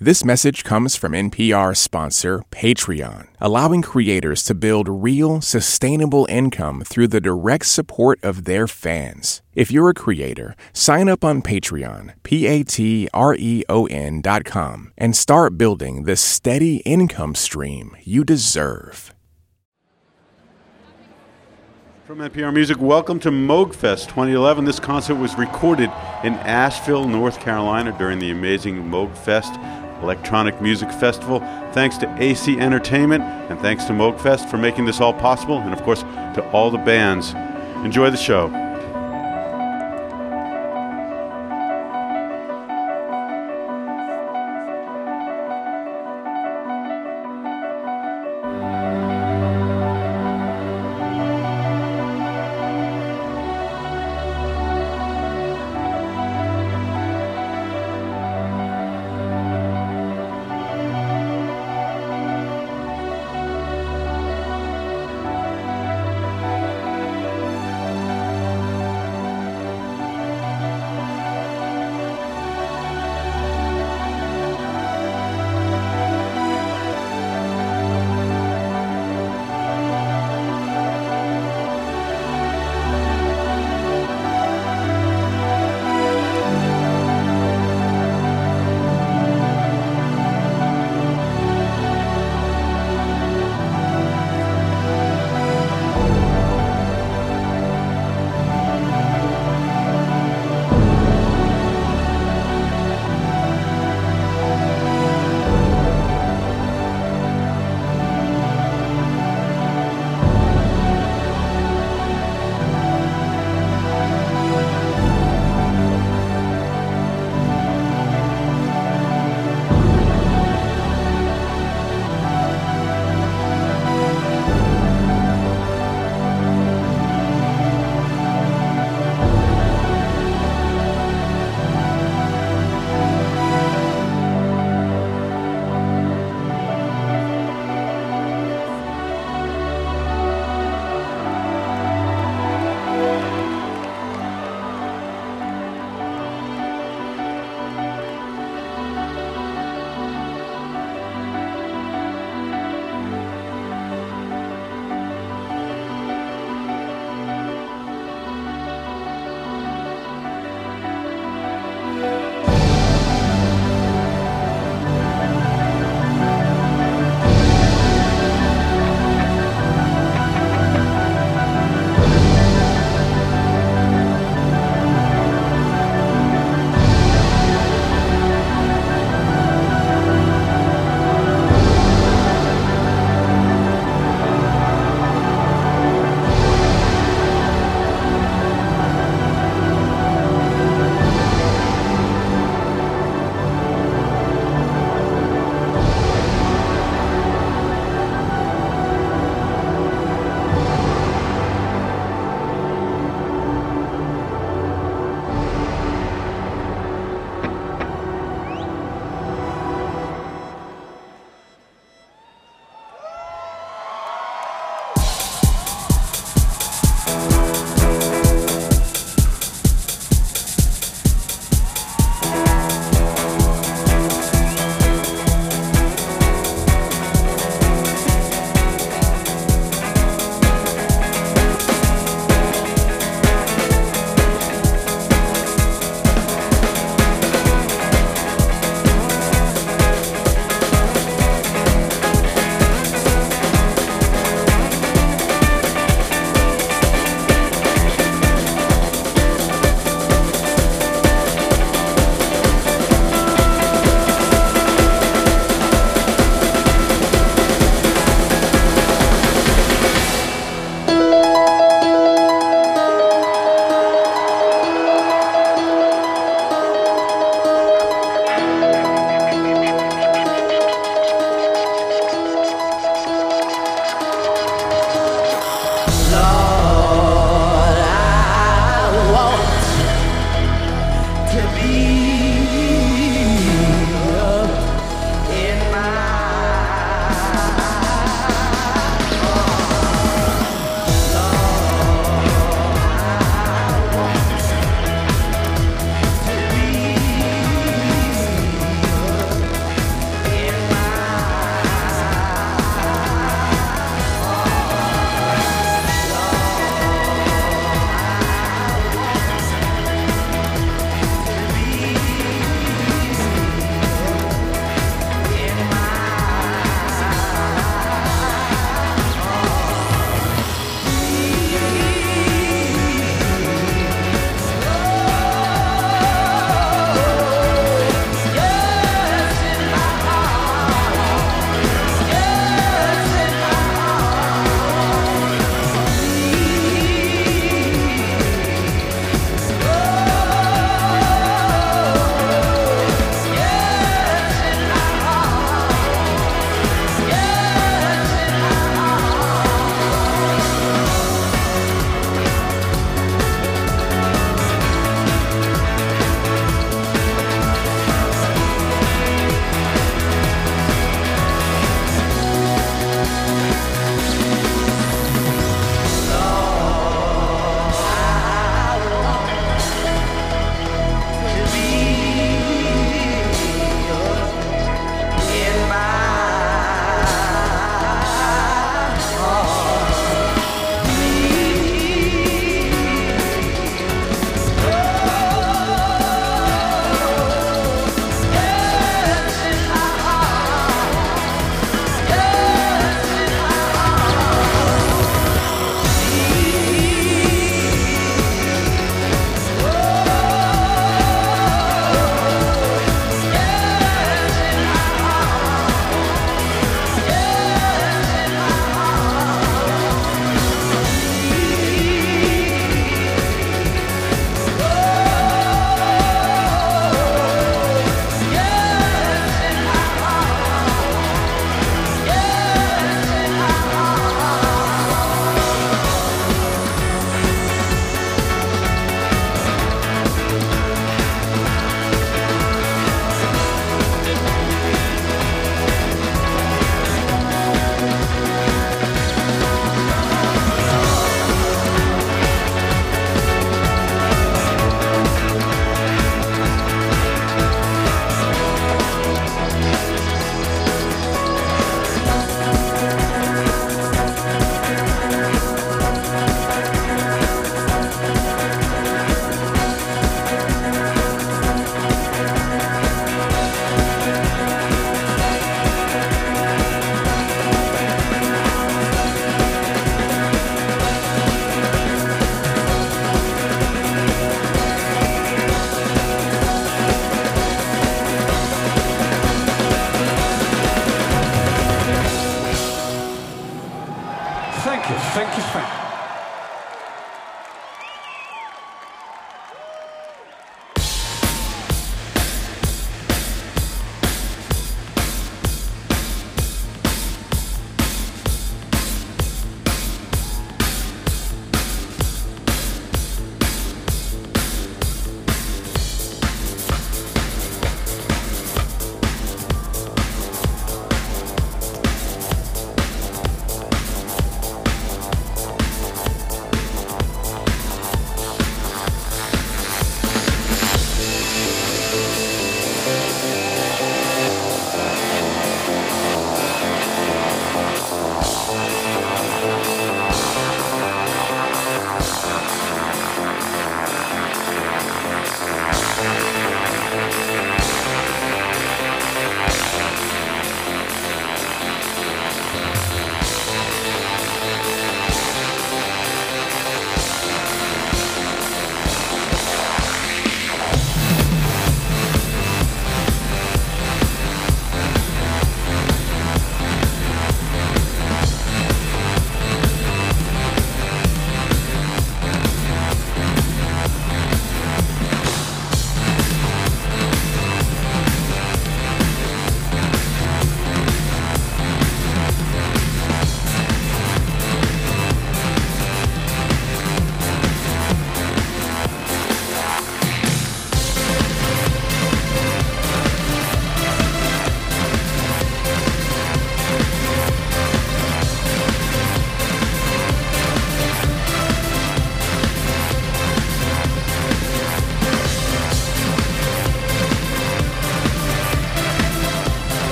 This message comes from NPR sponsor Patreon, allowing creators to build real, sustainable income through the direct support of their fans. If you're a creator, sign up on Patreon, P A T R E O N dot com, and start building the steady income stream you deserve. From NPR Music, welcome to Moogfest 2011. This concert was recorded in Asheville, North Carolina during the amazing Moogfest Electronic Music Festival. Thanks to AC Entertainment and thanks to Moogfest for making this all possible, and of course to all the bands. Enjoy the show.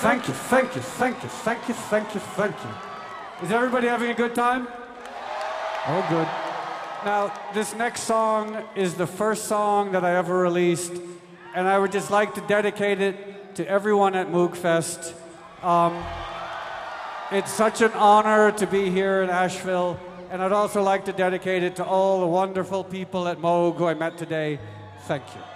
Thank you, thank you, thank you, thank you, thank you, thank you. Is everybody having a good time? Oh, good. Now, this next song is the first song that I ever released, and I would just like to dedicate it to everyone at Moogfest. Um, it's such an honor to be here in Asheville, and I'd also like to dedicate it to all the wonderful people at Moog who I met today. Thank you.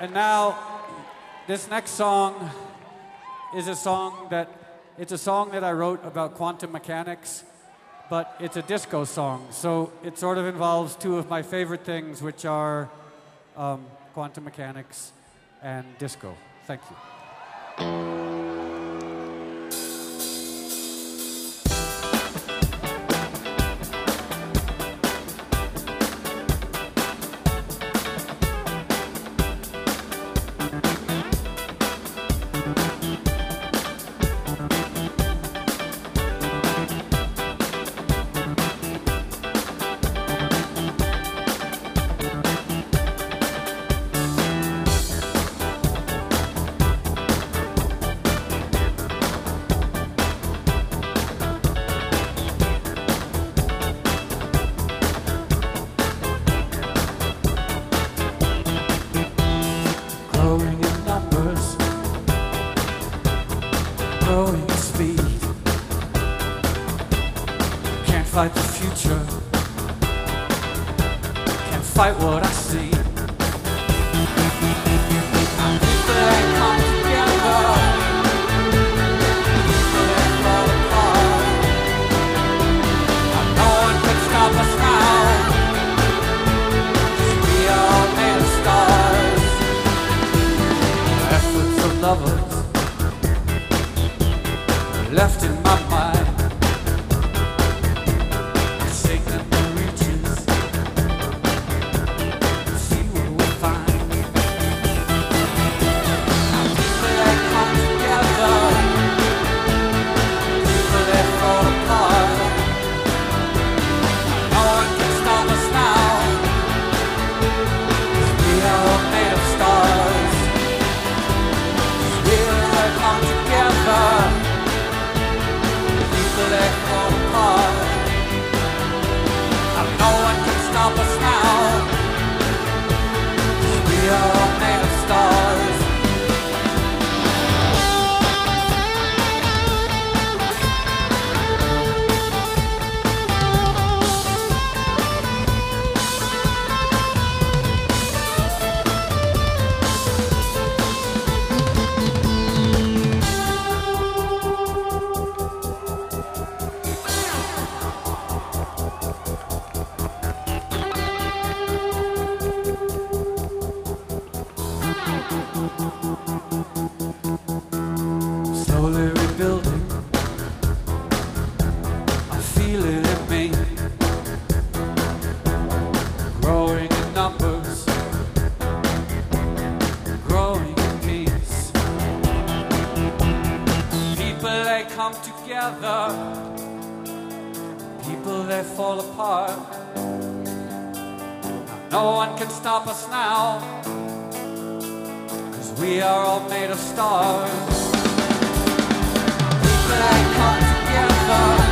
And now, this next song is a song that it's a song that I wrote about quantum mechanics, but it's a disco song. So it sort of involves two of my favorite things, which are um, quantum mechanics and disco. Thank you. come together, people they fall apart. No one can stop us now, cause we are all made of stars. People they come together.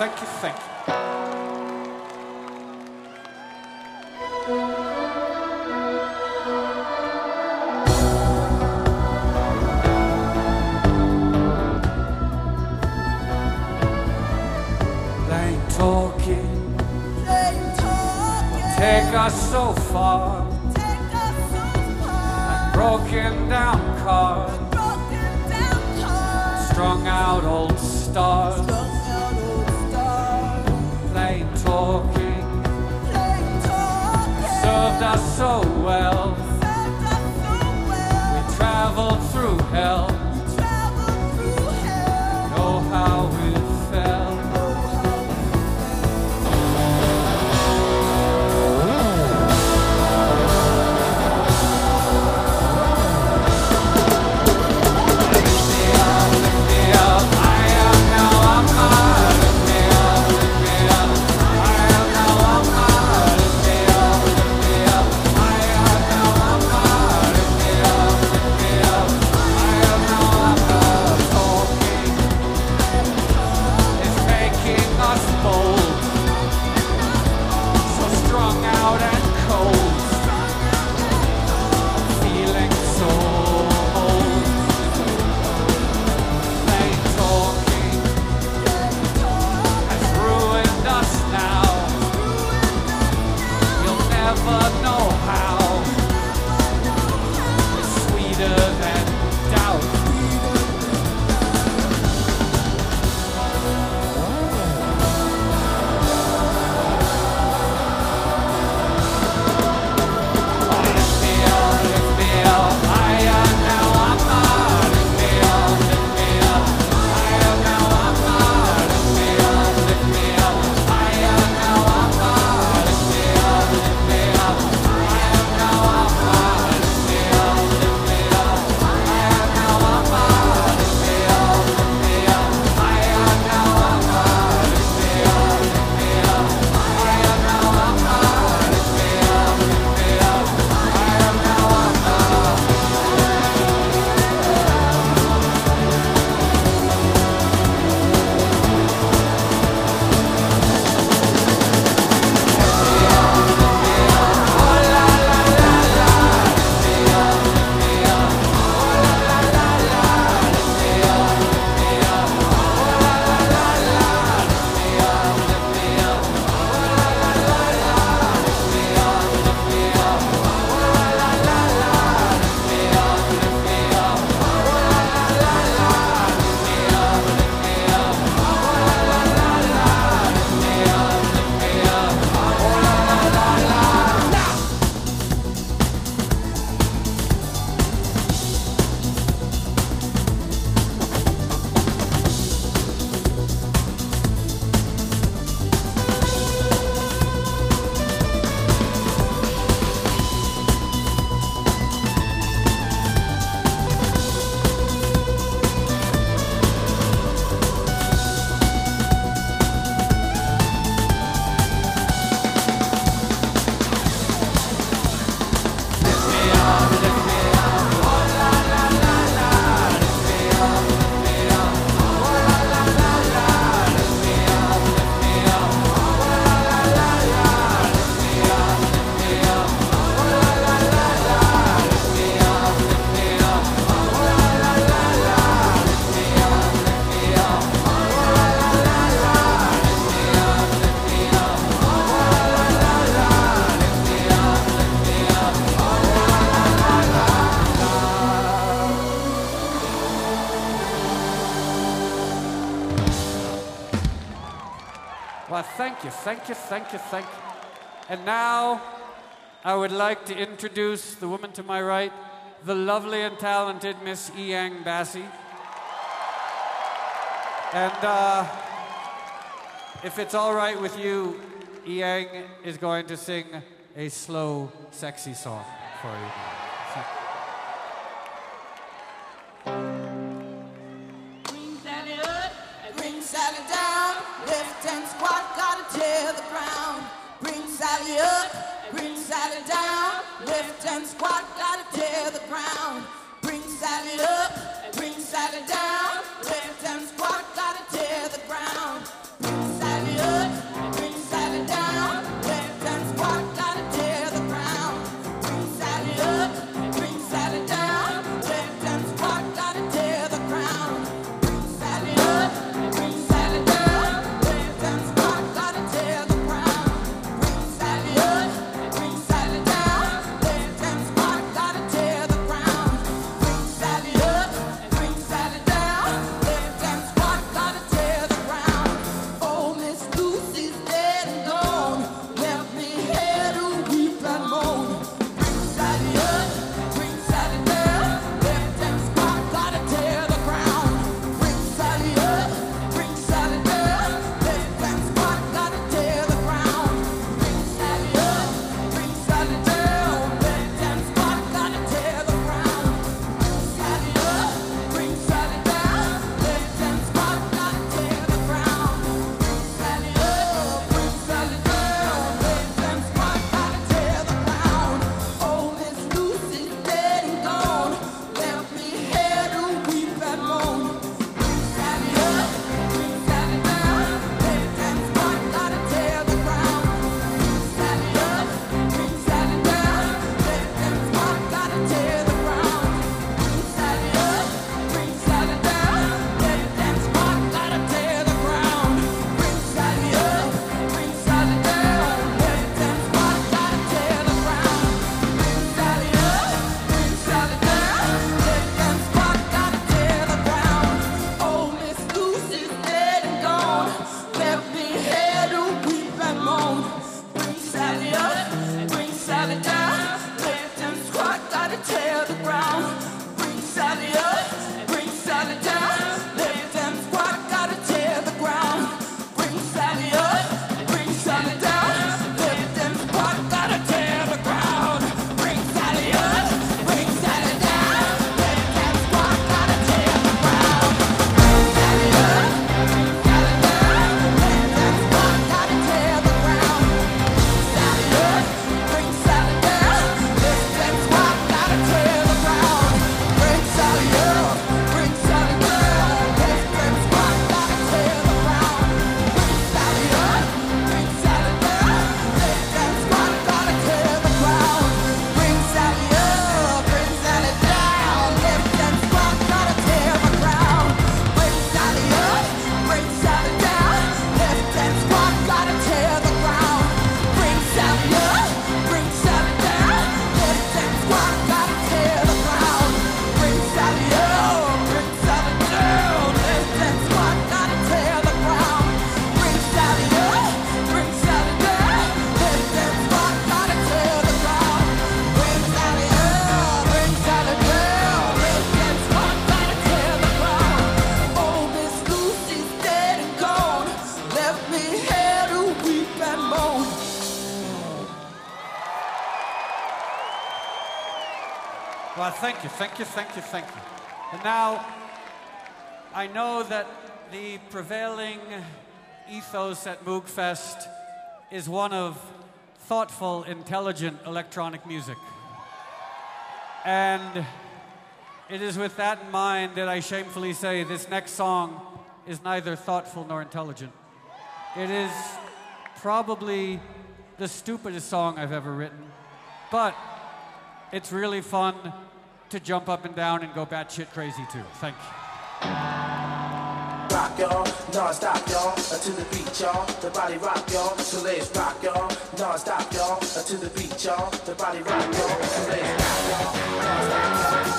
Thank you. so well. people. thank you, thank you, thank you, thank you. And now I would like to introduce the woman to my right, the lovely and talented Miss Inyang Bassey. And uh, if it's all right with you, Iang is going to sing a slow, sexy song for you. Spartan squad gotta tear the ground. Bring Sally up, bring Sally down. thank you. And now, I know that the prevailing ethos at Moogfest is one of thoughtful, intelligent electronic music. And it is with that in mind that I shamefully say this next song is neither thoughtful nor intelligent. It is probably the stupidest song I've ever written, but it's really fun to jump up and down and go batshit crazy too. Thank you. Rock y'all, non-stop y'all, to the beat y'all, the body rock y'all, so let's rock y'all, non-stop y'all, to the beat y'all, the body rock y'all, so let's rock y'all, non-stop y'all.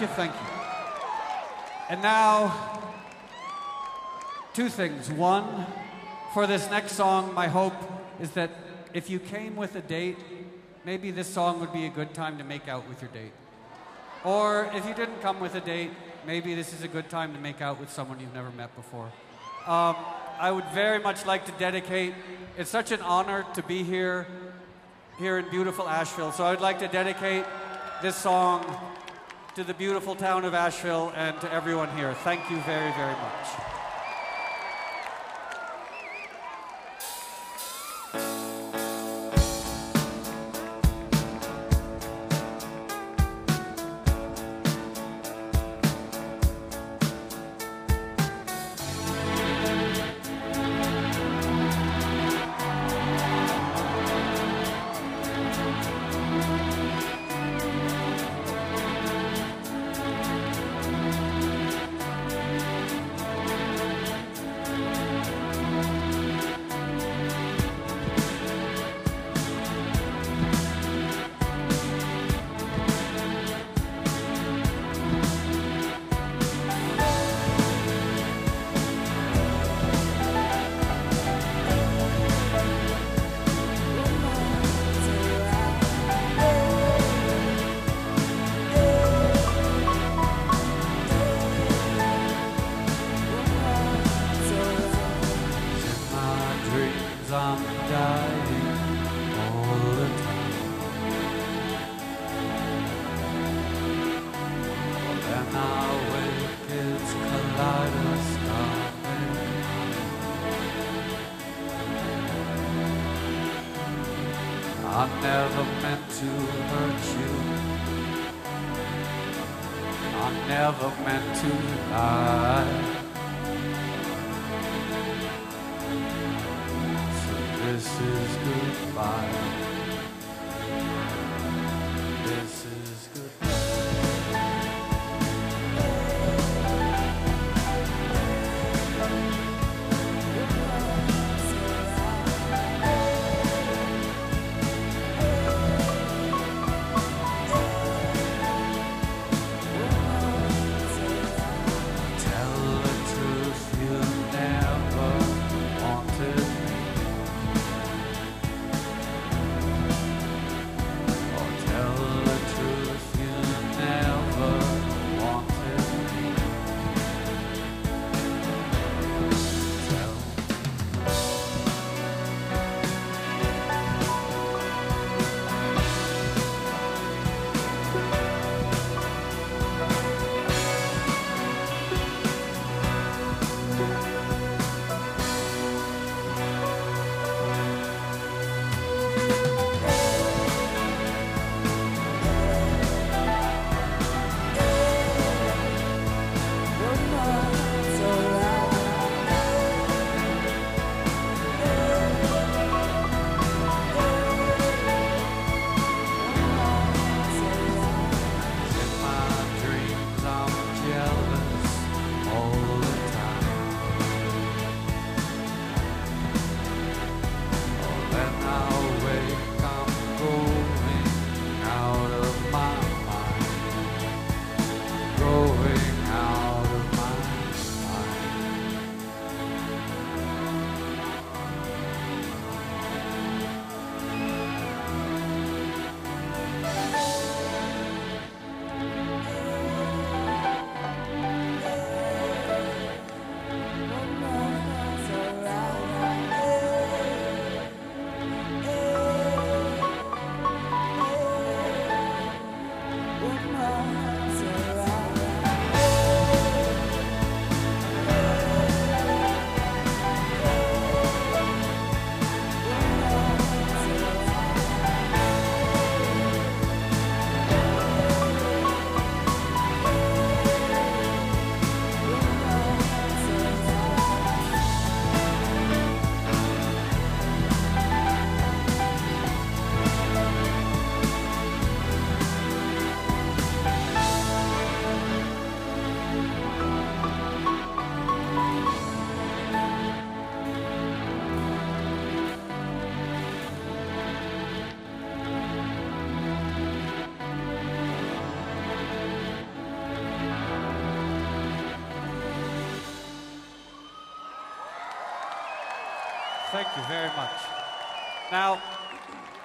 Thank you, thank you. And now, two things. One, for this next song, my hope is that if you came with a date, maybe this song would be a good time to make out with your date. Or if you didn't come with a date, maybe this is a good time to make out with someone you've never met before. Um, I would very much like to dedicate, it's such an honor to be here, here in beautiful Asheville. So I would like to dedicate this song to the beautiful town of Asheville and to everyone here. Thank you very, very much.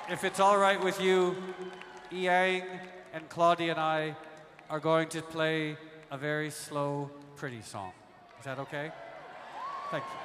If it's all right with you, Yang and Claudia and I are going to play a very slow, pretty song. Is that okay? Thank you.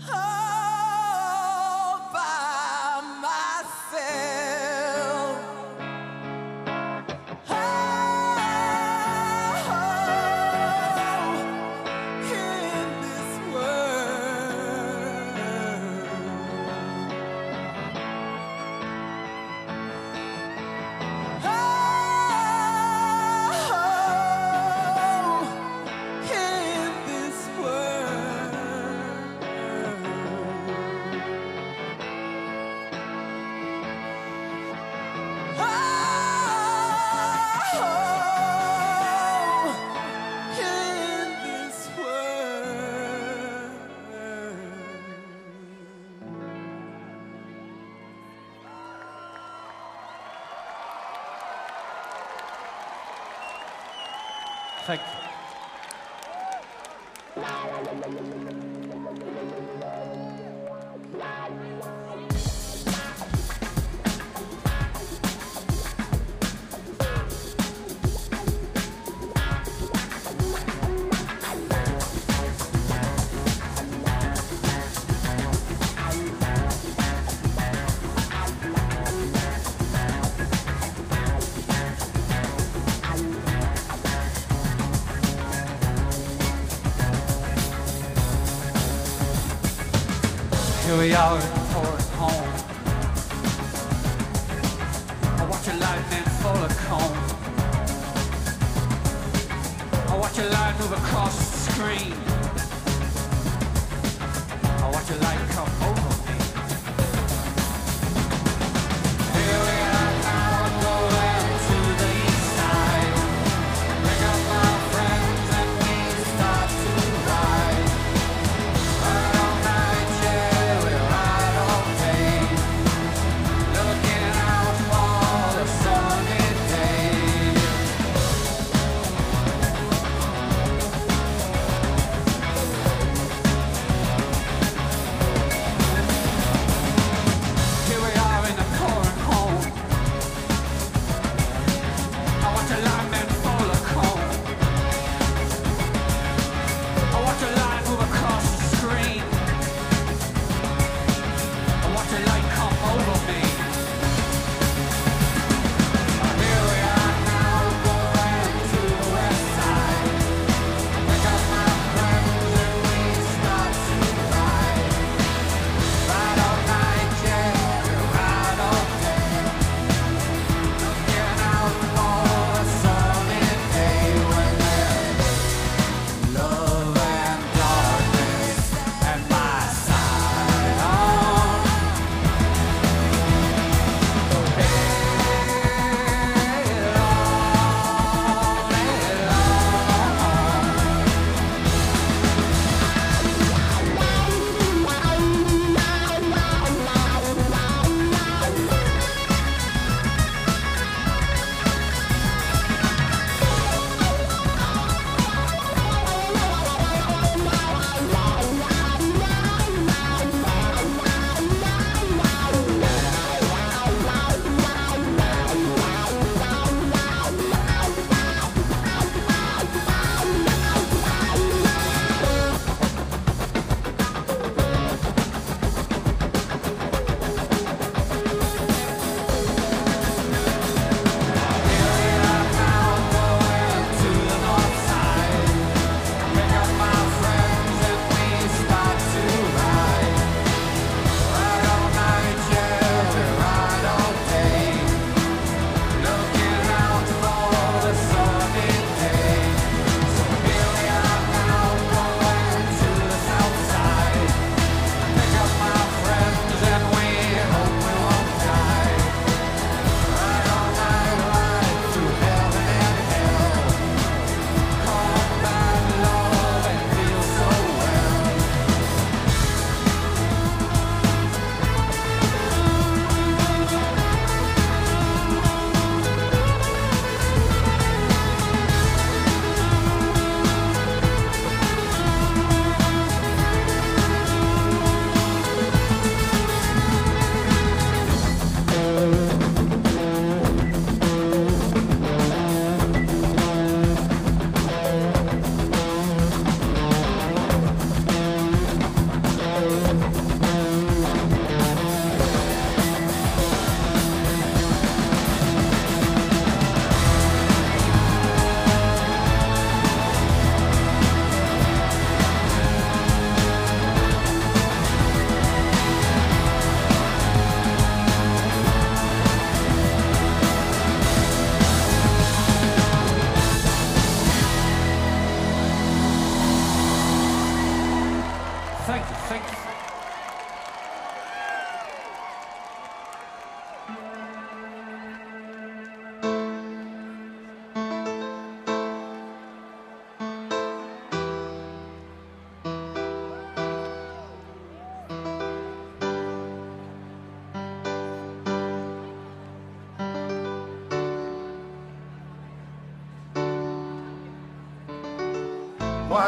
Thank hour.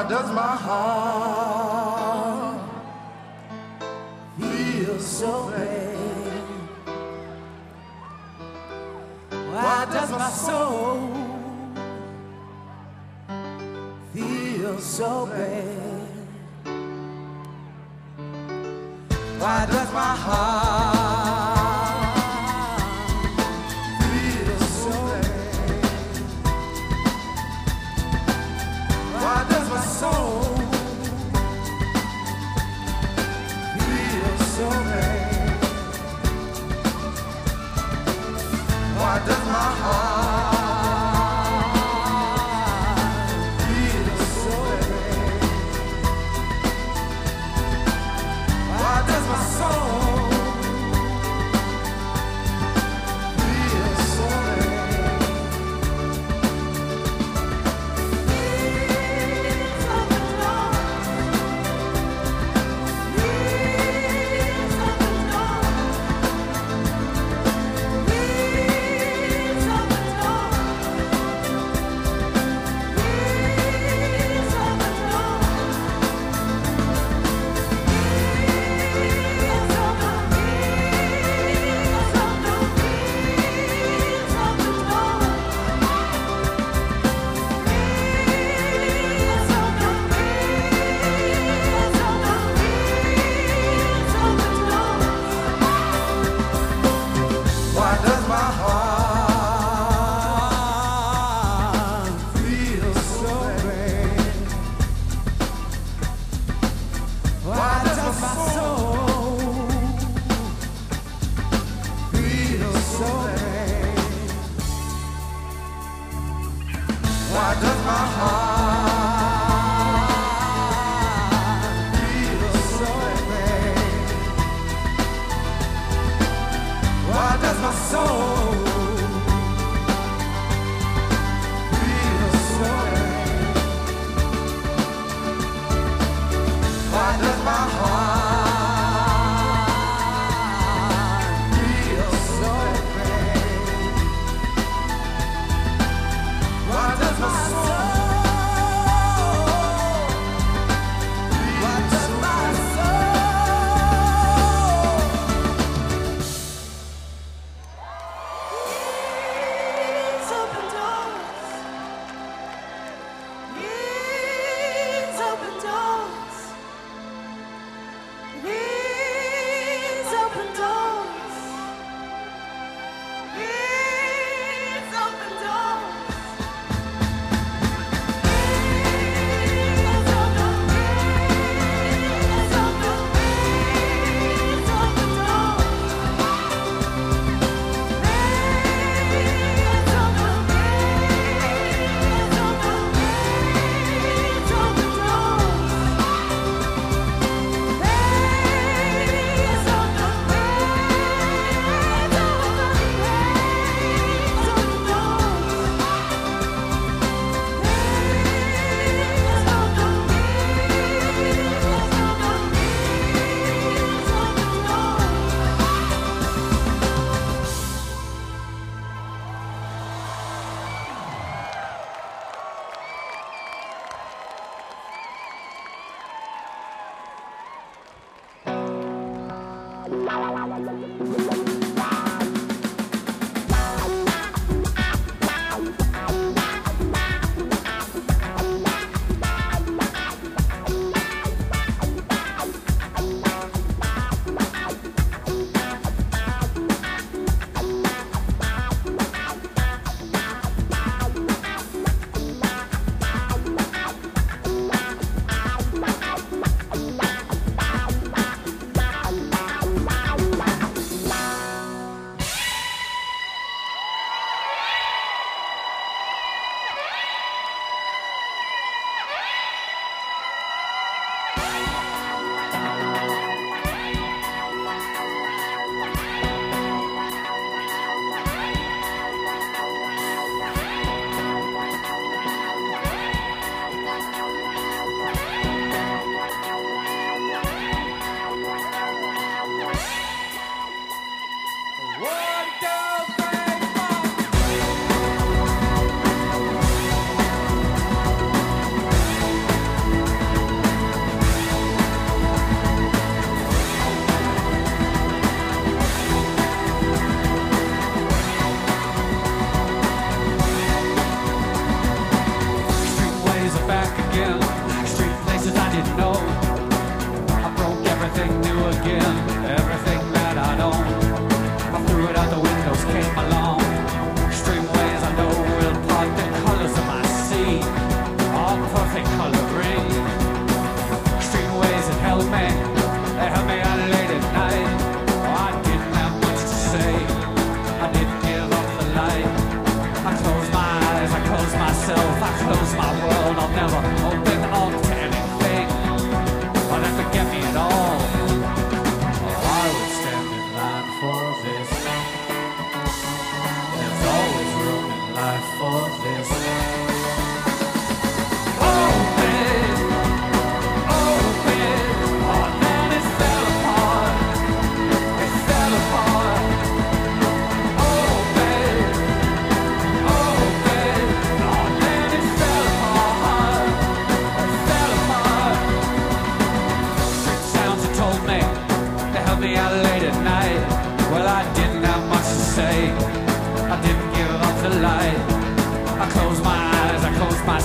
why does my heart feel so bad? Why does my soul feel so bad? Why does my heart?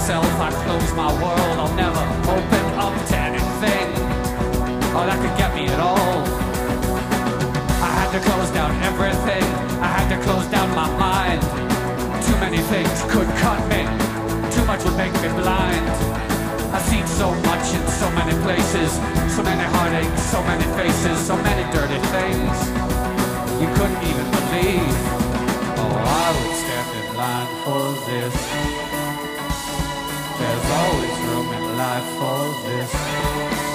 myself, I close my world, I'll never open up to anything. Oh, that could get me at all. I had to close down everything, I had to close down my mind. Too many things could cut me, too much would make me blind. I've seen so much in so many places, so many heartaches, so many faces, so many dirty things. You couldn't even believe. Oh, I would stand in line for this always roaming life for this.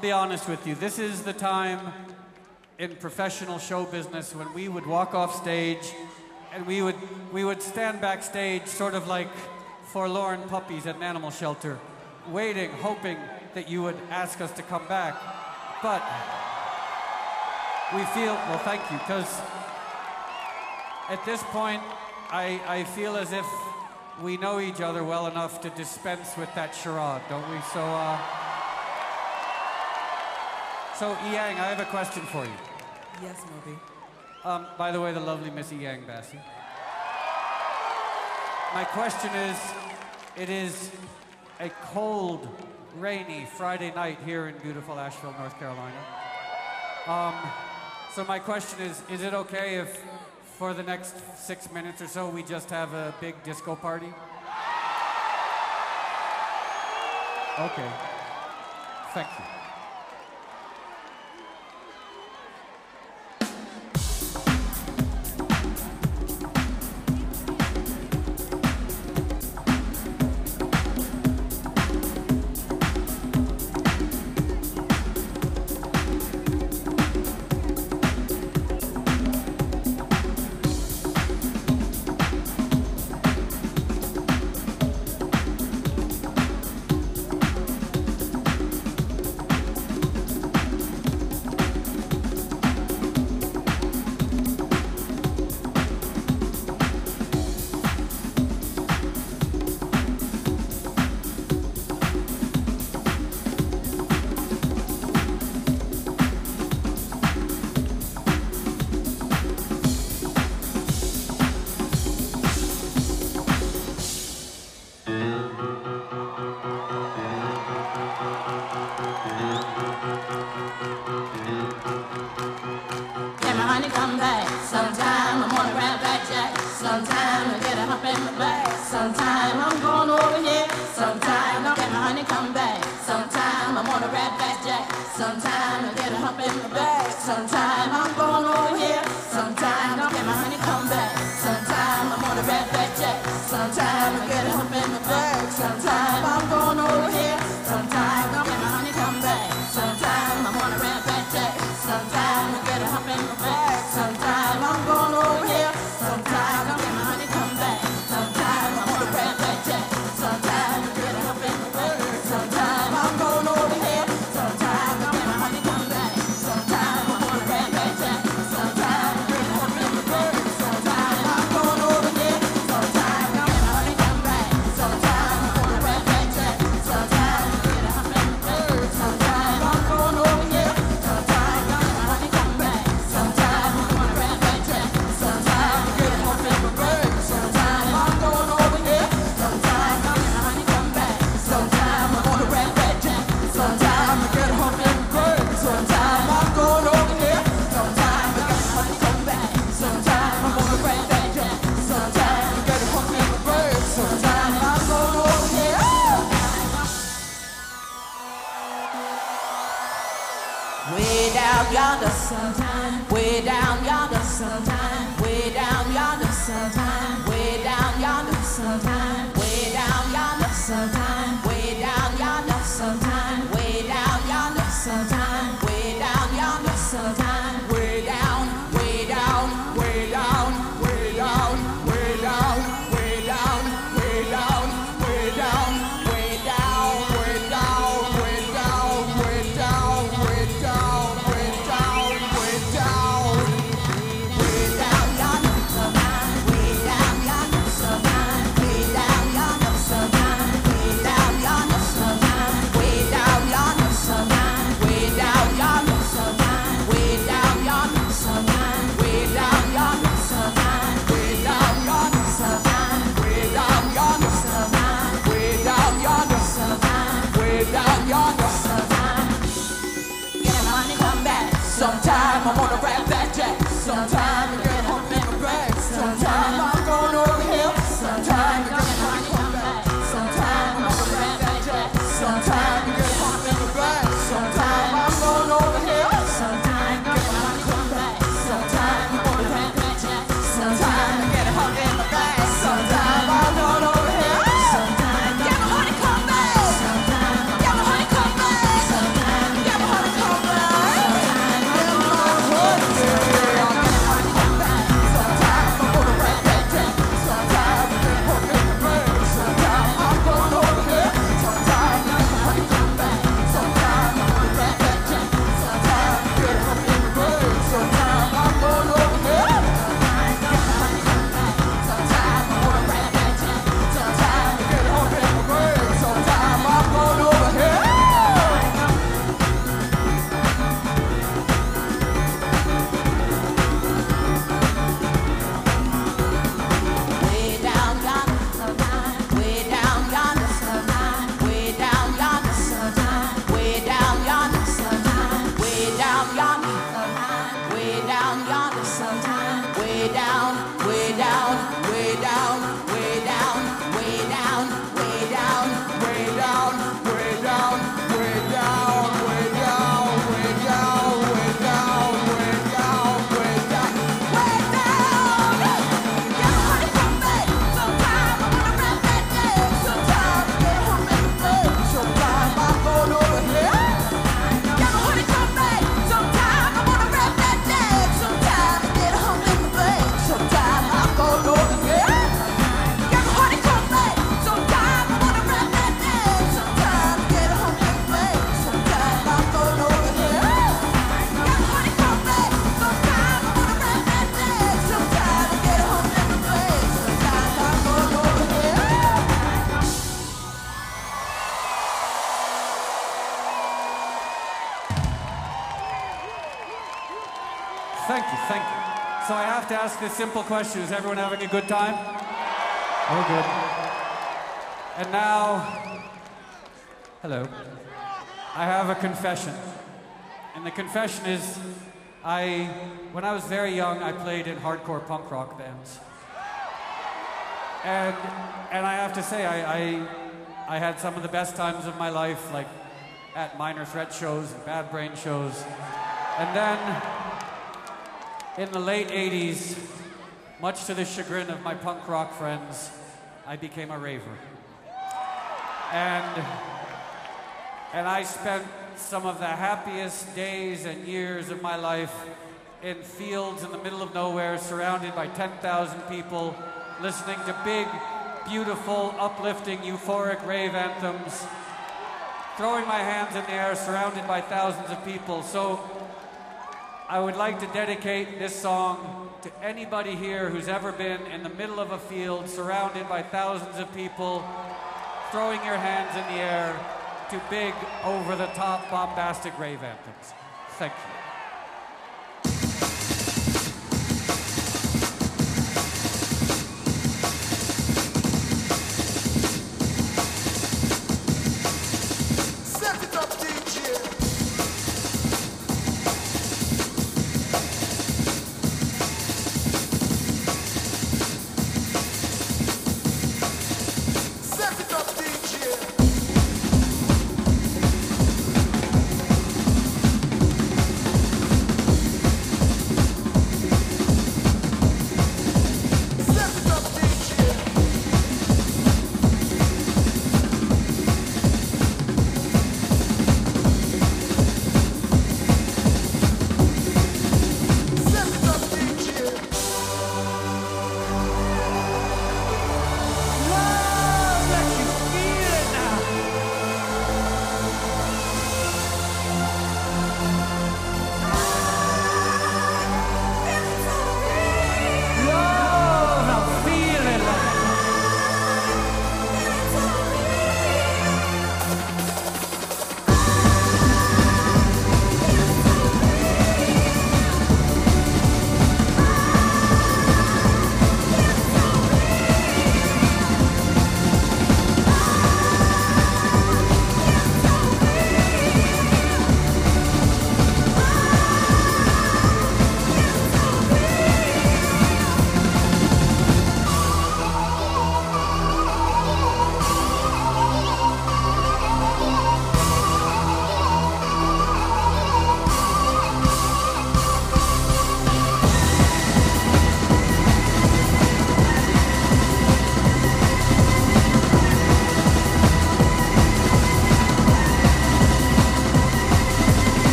be honest with you. This is the time in professional show business when we would walk off stage and we would, we would stand backstage sort of like forlorn puppies at an animal shelter, waiting, hoping that you would ask us to come back. But we feel, well, thank you, because at this point, I, I feel as if we know each other well enough to dispense with that charade, don't we? So, uh, so, Yang, I have a question for you. Yes, Moby. Um, by the way, the lovely Miss Inyang Bassey. My question is it is a cold, rainy Friday night here in beautiful Asheville, North Carolina. Um, so, my question is is it okay if for the next six minutes or so we just have a big disco party? Okay. Thank you. Sometimes I get home in the dark. Sometimes. Simple question Is everyone having a good time? Oh, good. And now, hello. I have a confession. And the confession is I, when I was very young, I played in hardcore punk rock bands. And, and I have to say, I, I, I had some of the best times of my life, like at Minor Threat shows and Bad Brains shows. And then in the late 80s, much to the chagrin of my punk rock friends, I became a raver. And, and I spent some of the happiest days and years of my life in fields in the middle of nowhere, surrounded by 10,000 people, listening to big, beautiful, uplifting, euphoric rave anthems, throwing my hands in the air, surrounded by thousands of people. So I would like to dedicate this song to anybody here who's ever been in the middle of a field surrounded by thousands of people, throwing your hands in the air to big, over the top, bombastic rave anthems. Thank you.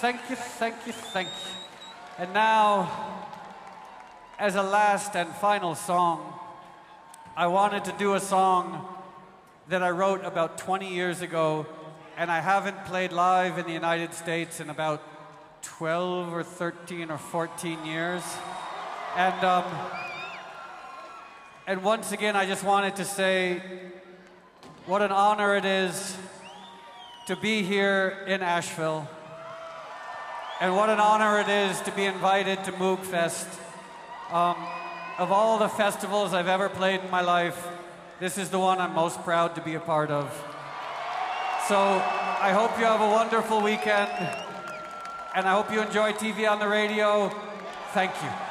Thank, you, thank you, thank you. And now, as a last and final song, I wanted to do a song that I wrote about 20 years ago, and I haven't played live in the United States in about 12 or 13 or 14 years. And, um, and once again, I just wanted to say what an honor it is to be here in Asheville. And what an honor it is to be invited to Moogfest. Um, of all the festivals I've ever played in my life, this is the one I'm most proud to be a part of. So I hope you have a wonderful weekend, and I hope you enjoy TV on the radio. Thank you. you,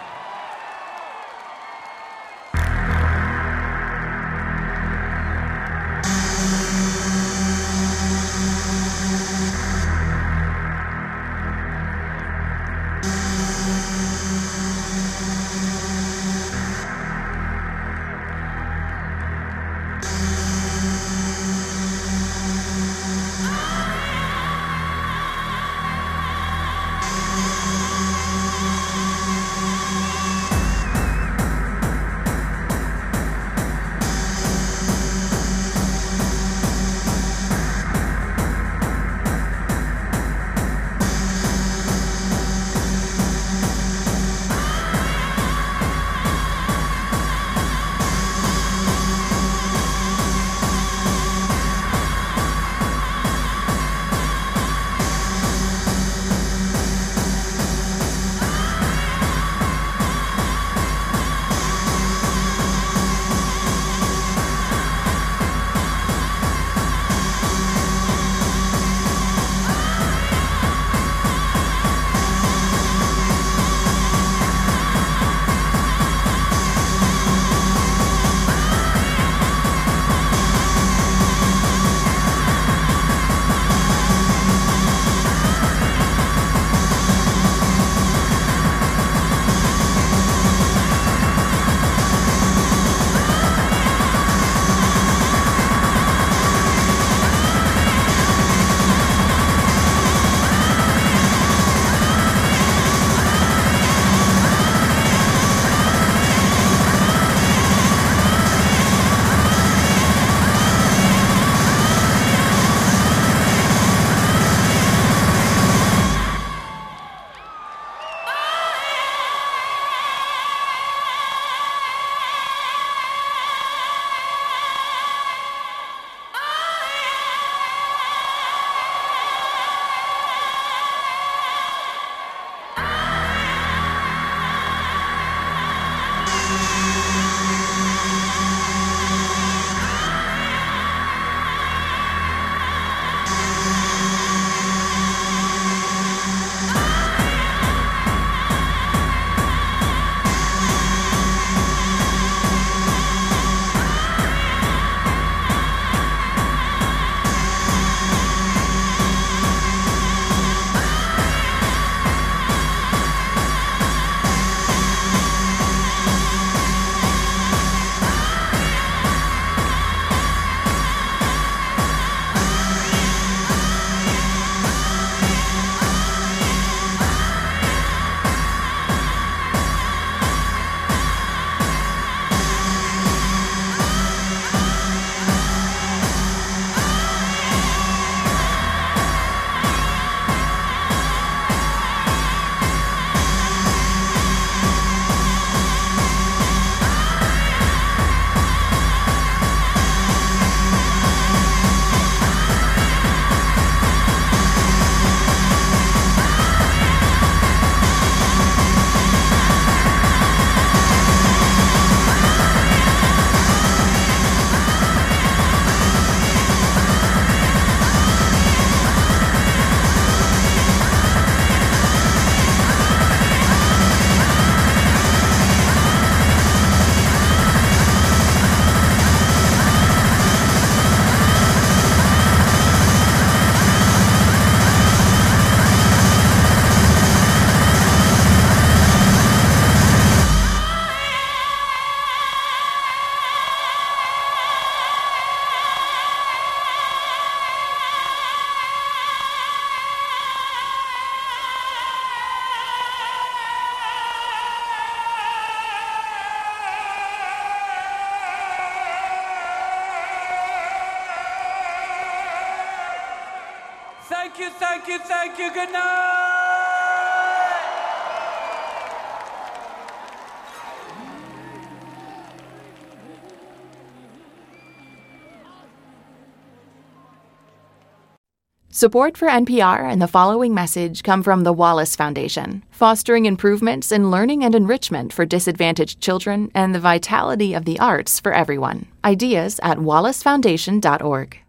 Support for NPR and the following message come from the Wallace Foundation, fostering improvements in learning and enrichment for disadvantaged children and the vitality of the arts for everyone. Ideas at wallacefoundation.org.